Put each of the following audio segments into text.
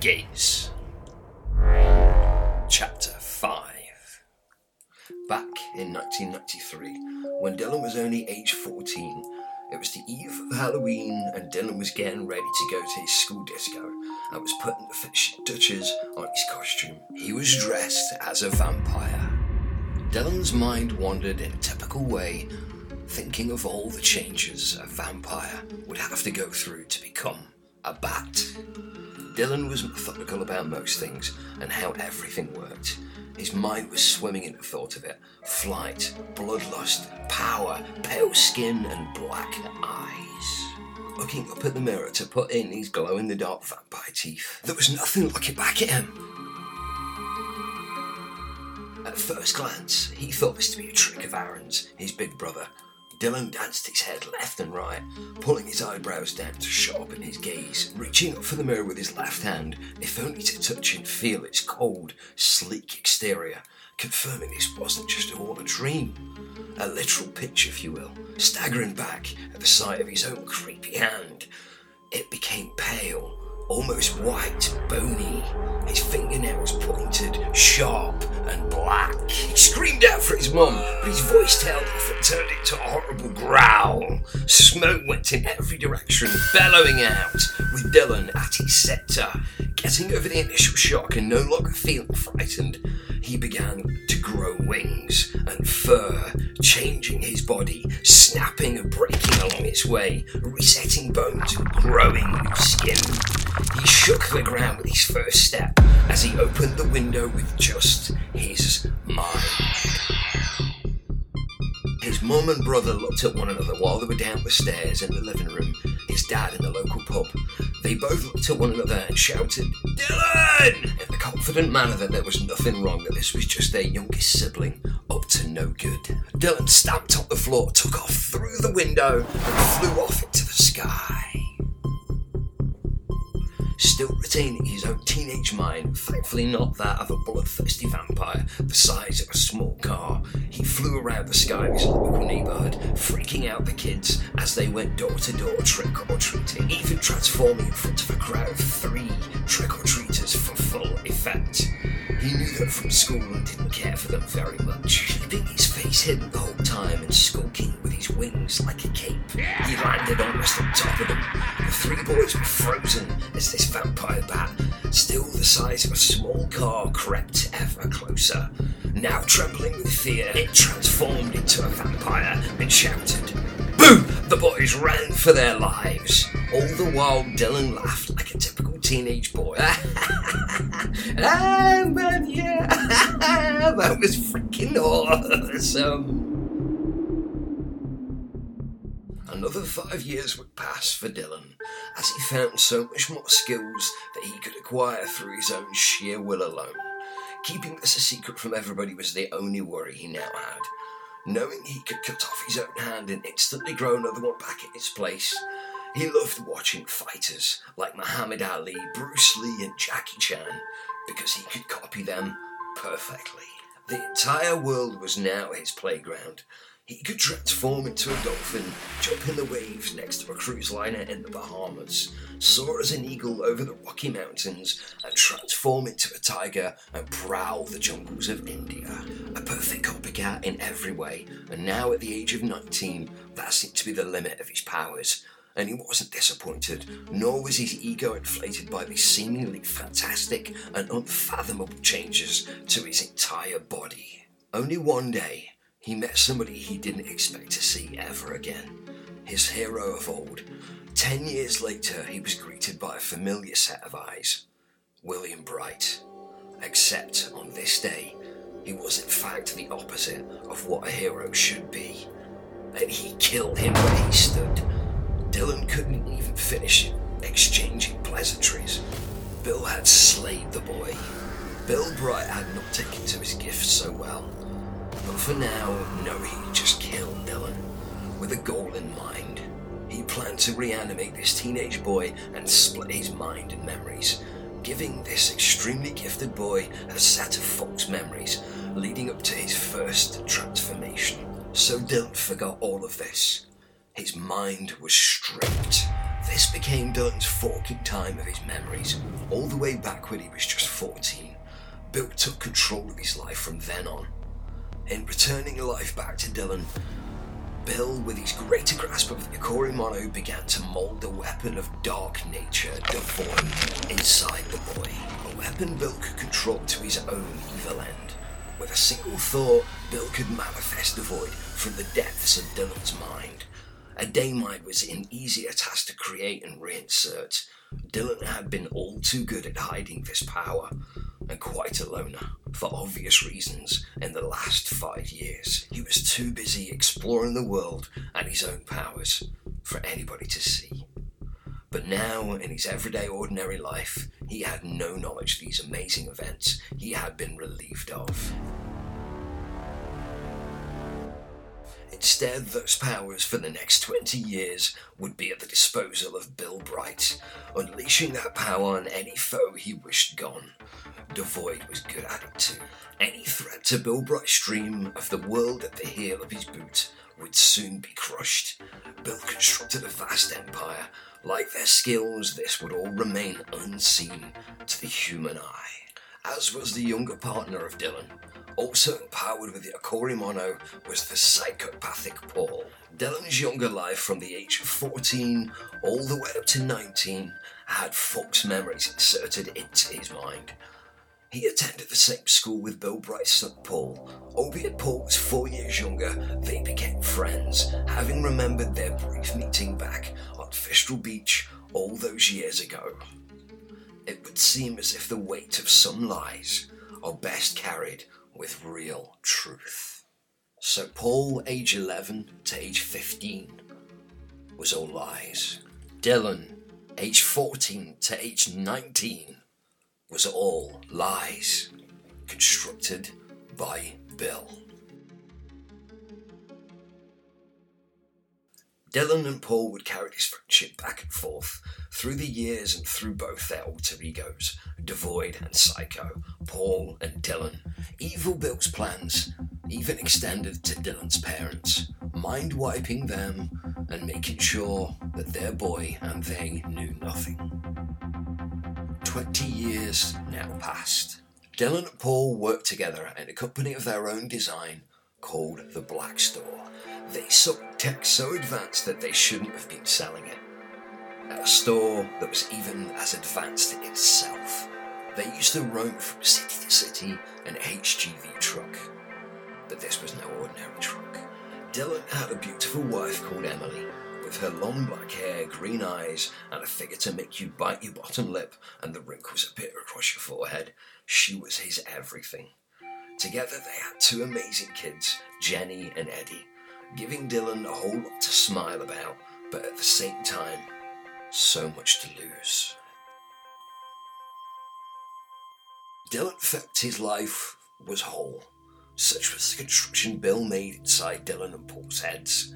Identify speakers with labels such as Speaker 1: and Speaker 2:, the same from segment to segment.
Speaker 1: Gaze. Chapter 5 Back in 1993, when Dylan was only age 14, it was the eve of Halloween and Dylan was getting ready to go to his school disco and was putting the finishing touches on his costume. He was dressed as a vampire. Dylan's mind wandered in a typical way, thinking of all the changes a vampire would have to go through to become a bat. Dylan was methodical about most things and how everything worked. His mind was swimming in the thought of it flight, bloodlust, power, pale skin, and black eyes. Looking up at the mirror to put in his glow in the dark vampire teeth, there was nothing looking back at him. At first glance, he thought this to be a trick of Aaron's, his big brother. Dylan danced his head left and right, pulling his eyebrows down to sharpen his gaze, reaching up for the mirror with his left hand, if only to touch and feel its cold, sleek exterior, confirming this wasn't just all a dream. A literal pitch, if you will, staggering back at the sight of his own creepy hand. It became pale, almost white, bony, his fingernails pointed, sharp, and black. He screamed out for his mum, but his voice tailed off and turned into a horrible growl. Smoke went in every direction, bellowing out, with Dylan at his scepter. Getting over the initial shock and no longer feeling frightened, he began to grow wings and fur, changing his body, snapping and breaking along its way, resetting bones and growing new skin. He shook the ground with his first step as he opened the window with just his mind. His mum and brother looked at one another while they were down the stairs in the living room, his dad in the local pub. They both looked at one another and shouted, Dylan! in the confident manner that there was nothing wrong, that this was just their youngest sibling, up to no good. Dylan stamped on the floor, took off through the window, and flew off into the sky. Still retaining his own teenage mind, thankfully not that of a bloodthirsty vampire the size of a small car, he flew around the sky of his local neighbourhood, freaking out the kids as they went door to door trick or treating, even transforming in front of a crowd of three trick or treaters for full effect. He knew them from school and didn't care for them very much, keeping his face hidden the whole time and skulking his wings like a cape. He landed almost on top of them. The three boys were frozen as this vampire bat, still the size of a small car, crept ever closer. Now trembling with fear, it transformed into a vampire and shouted, Boo! The boys ran for their lives. All the while, Dylan laughed like a typical teenage boy. ah, man, yeah, that was freaking awesome. Five years would pass for Dylan as he found so much more skills that he could acquire through his own sheer will alone. Keeping this a secret from everybody was the only worry he now had. Knowing he could cut off his own hand and instantly grow another one back in its place, he loved watching fighters like Muhammad Ali, Bruce Lee, and Jackie Chan because he could copy them perfectly. The entire world was now his playground. He could transform into a dolphin, jump in the waves next to a cruise liner in the Bahamas, soar as an eagle over the Rocky Mountains, and transform into a tiger and prowl the jungles of India. A perfect copycat in every way, and now at the age of 19, that seemed to be the limit of his powers. And he wasn't disappointed, nor was his ego inflated by these seemingly fantastic and unfathomable changes to his entire body. Only one day, he met somebody he didn't expect to see ever again. His hero of old. Ten years later, he was greeted by a familiar set of eyes William Bright. Except on this day, he was in fact the opposite of what a hero should be. And he killed him where he stood. Dylan couldn't even finish exchanging pleasantries. Bill had slayed the boy. Bill Bright had not taken to his gift so well. But for now, no, he just killed Dylan with a goal in mind. He planned to reanimate this teenage boy and split his mind and memories, giving this extremely gifted boy a set of false memories leading up to his first transformation. So Dylan forgot all of this. His mind was stripped. This became Dylan's forking time of his memories, all the way back when he was just 14. Bill took control of his life from then on. In returning life back to Dylan, Bill, with his greater grasp of the Akori Mono, began to mould the weapon of dark nature, devoid, inside the boy. A weapon Bill could control to his own evil end. With a single thought, Bill could manifest the void from the depths of Dylan's mind. A Day-Mind was an easier task to create and reinsert. Dylan had been all too good at hiding this power, and quite a loner, for obvious reasons, in the last five years. He was too busy exploring the world and his own powers for anybody to see. But now, in his everyday ordinary life, he had no knowledge of these amazing events he had been relieved of. Instead, those powers for the next 20 years would be at the disposal of Bill Bright, unleashing that power on any foe he wished gone. Devoid was good at it too. Any threat to Bill Bright's dream of the world at the heel of his boot would soon be crushed. Bill constructed a vast empire. Like their skills, this would all remain unseen to the human eye. As was the younger partner of Dylan, also empowered with the Akori Mono was the psychopathic Paul. Dylan's younger life from the age of 14 all the way up to 19 had Fox memories inserted into his mind. He attended the same school with Bill Bright's son Paul. Albeit Paul was four years younger, they became friends, having remembered their brief meeting back on Fistral Beach all those years ago. It would seem as if the weight of some lies are best carried with real truth. So Paul, age 11 to age 15, was all lies. Dylan, age 14 to age 19, was all lies constructed by Bill. Dylan and Paul would carry this friendship back and forth through the years and through both their alter egos, Devoid and Psycho, Paul and Dylan. Evil Bill's plans even extended to Dylan's parents, mind wiping them and making sure that their boy and they knew nothing. Twenty years now passed. Dylan and Paul worked together in a company of their own design called the Black Store. They sold tech so advanced that they shouldn't have been selling it. At a store that was even as advanced itself. They used to roam from city to city in a HGV truck. But this was no ordinary truck. Dylan had a beautiful wife called Emily, with her long black hair, green eyes, and a figure to make you bite your bottom lip and the wrinkles appear across your forehead. She was his everything. Together they had two amazing kids, Jenny and Eddie, giving Dylan a whole lot to smile about, but at the same time, so much to lose. Dylan felt his life was whole. Such was the construction Bill made inside Dylan and Paul's heads.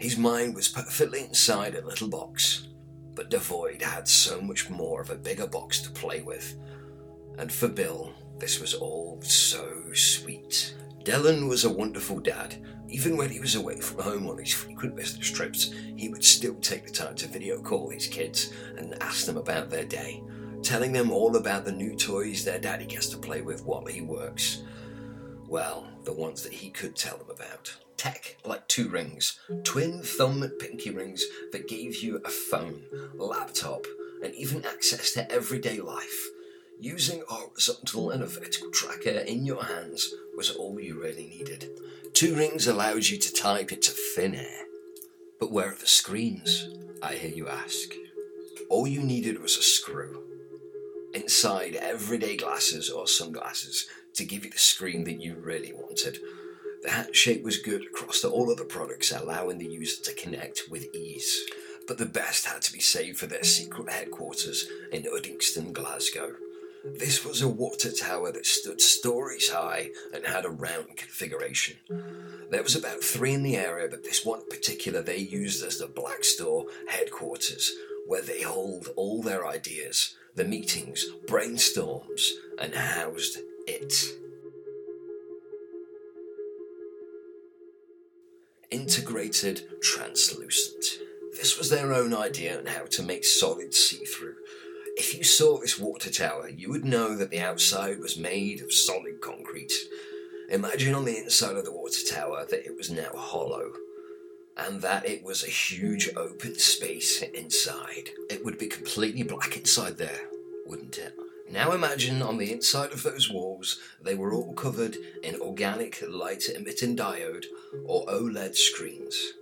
Speaker 1: His mind was perfectly inside a little box, but Devoid had so much more of a bigger box to play with. And for Bill, this was all so sweet. Dylan was a wonderful dad. Even when he was away from home on his frequent business trips, he would still take the time to video call his kids and ask them about their day, telling them all about the new toys their daddy gets to play with while he works. Well, the ones that he could tell them about. Tech like two rings, twin thumb pinky rings that gave you a phone, laptop, and even access to everyday life. Using a horizontal and a vertical tracker in your hands was all you really needed. Two rings allowed you to type into thin air. But where are the screens? I hear you ask. All you needed was a screw. Inside everyday glasses or sunglasses to give you the screen that you really wanted. The hat shape was good across to all other products, allowing the user to connect with ease. But the best had to be saved for their secret headquarters in Uddingston, Glasgow. This was a water tower that stood stories high and had a round configuration. There was about three in the area, but this one particular they used as the Black Store headquarters, where they hold all their ideas, the meetings, brainstorms, and housed it. Integrated translucent. This was their own idea on how to make solid see through. If you saw this water tower, you would know that the outside was made of solid concrete. Imagine on the inside of the water tower that it was now hollow, and that it was a huge open space inside. It would be completely black inside there, wouldn't it? Now imagine on the inside of those walls, they were all covered in organic light emitting diode or OLED screens.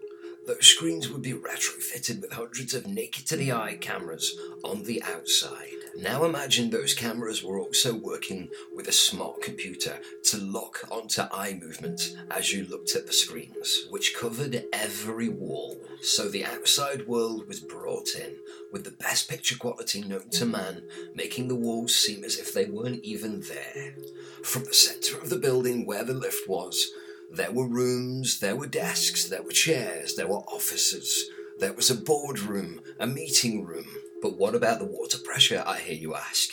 Speaker 1: Those screens would be retrofitted with hundreds of naked to the eye cameras on the outside. Now imagine those cameras were also working with a smart computer to lock onto eye movement as you looked at the screens, which covered every wall. So the outside world was brought in with the best picture quality known to man, making the walls seem as if they weren't even there. From the center of the building where the lift was, there were rooms, there were desks, there were chairs, there were offices, there was a boardroom, a meeting room. But what about the water pressure, I hear you ask?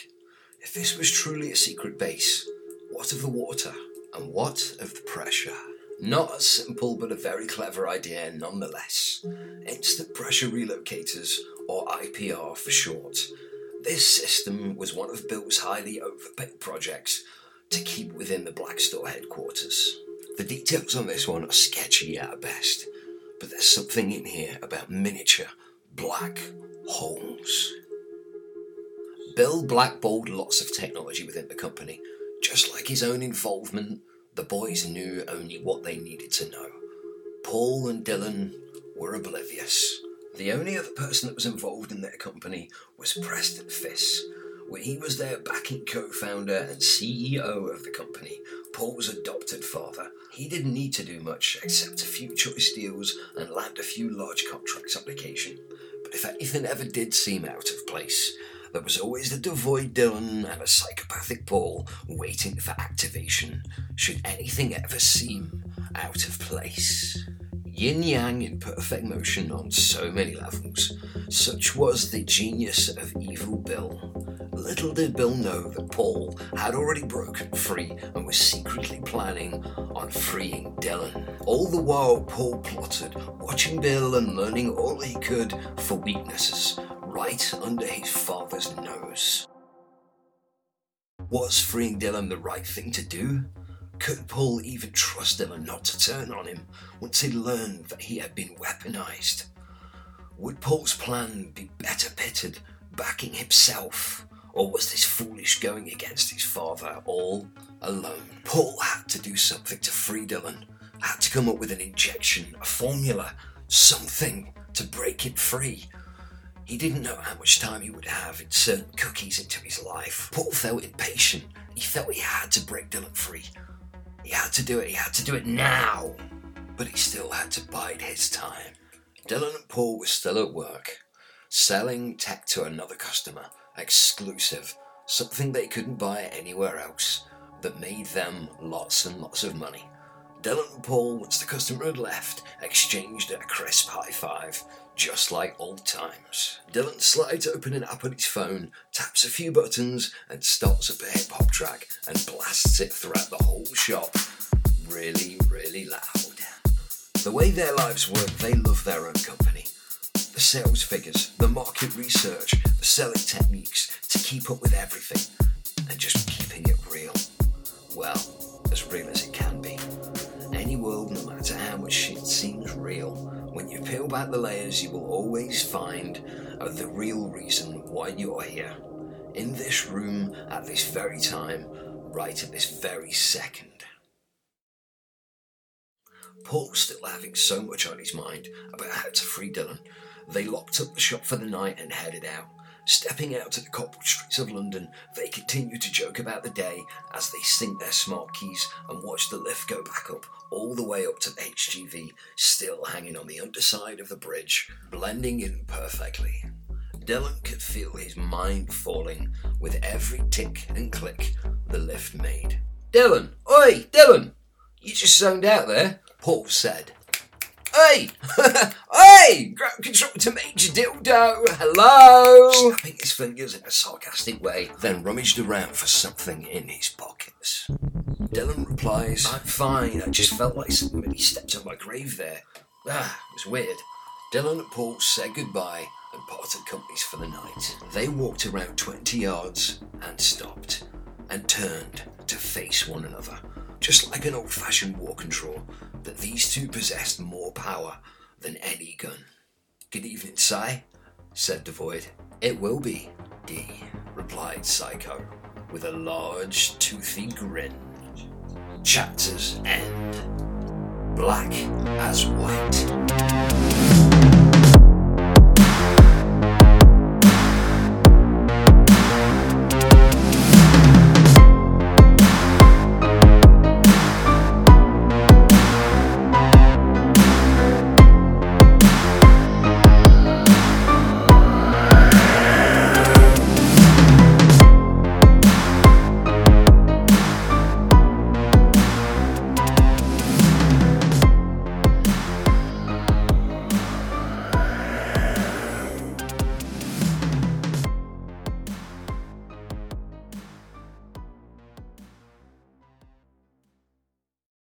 Speaker 1: If this was truly a secret base, what of the water? And what of the pressure? Not a simple but a very clever idea nonetheless. Instant pressure relocators, or IPR for short. This system was one of Bill's highly overpaid projects to keep within the Blackstore headquarters. The details on this one are sketchy at best, but there's something in here about miniature black holes. Bill blackballed lots of technology within the company. Just like his own involvement, the boys knew only what they needed to know. Paul and Dylan were oblivious. The only other person that was involved in their company was Preston Fiss. When he was their backing co founder and CEO of the company, Paul's adopted father, he didn't need to do much except a few choice deals and land a few large contracts on occasion. But if anything ever did seem out of place, there was always the devoid Dylan and a psychopathic Paul waiting for activation, should anything ever seem out of place. Yin yang in perfect motion on so many levels. Such was the genius of Evil Bill. Little did Bill know that Paul had already broken free and was secretly planning on freeing Dylan. All the while, Paul plotted, watching Bill and learning all he could for weaknesses right under his father's nose. Was freeing Dylan the right thing to do? Could Paul even trust Dylan not to turn on him once he learned that he had been weaponized? Would Paul's plan be better pitted backing himself, or was this foolish going against his father all alone? Paul had to do something to free Dylan, had to come up with an injection, a formula, something to break him free. He didn't know how much time he would have insert cookies into his life. Paul felt impatient. He felt he had to break Dylan free. He had to do it, he had to do it now. But he still had to bide his time. Dylan and Paul were still at work, selling tech to another customer, exclusive, something they couldn't buy anywhere else, that made them lots and lots of money. Dylan and Paul, once the customer had left, exchanged a crisp high five, just like old times. Dylan slides open an app on his phone, taps a few buttons, and starts up a hip hop track and blasts it throughout the whole shop. Really, really loud. The way their lives work, they love their own company. The sales figures, the market research, the selling techniques to keep up with everything, and just keeping it real. Well, as real as it can be. Any world, no matter how much shit seems real, when you peel back the layers, you will always find the real reason why you're here. In this room, at this very time, right at this very second. Paul's still having so much on his mind about how to free Dylan. They locked up the shop for the night and headed out. Stepping out to the cobbled streets of London, they continue to joke about the day as they sync their smart keys and watch the lift go back up all the way up to the HGV, still hanging on the underside of the bridge, blending in perfectly. Dylan could feel his mind falling with every tick and click the lift made. Dylan! Oi! Dylan! You just zoned out there, Paul said. Hey! hey! Ground control to Major Dildo! Hello! Snapping his fingers in a sarcastic way, then rummaged around for something in his pockets. Dylan replies, I'm fine, I just felt like somebody stepped on my grave there. Ah, it was weird. Dylan and Paul said goodbye and parted companies for the night. They walked around 20 yards and stopped and turned to face one another, just like an old fashioned war control, but these two possessed more power than any gun. Good evening, Si, said Devoid. It will be, D, replied Psycho, with a large, toothy grin. Chapters end. Black as white.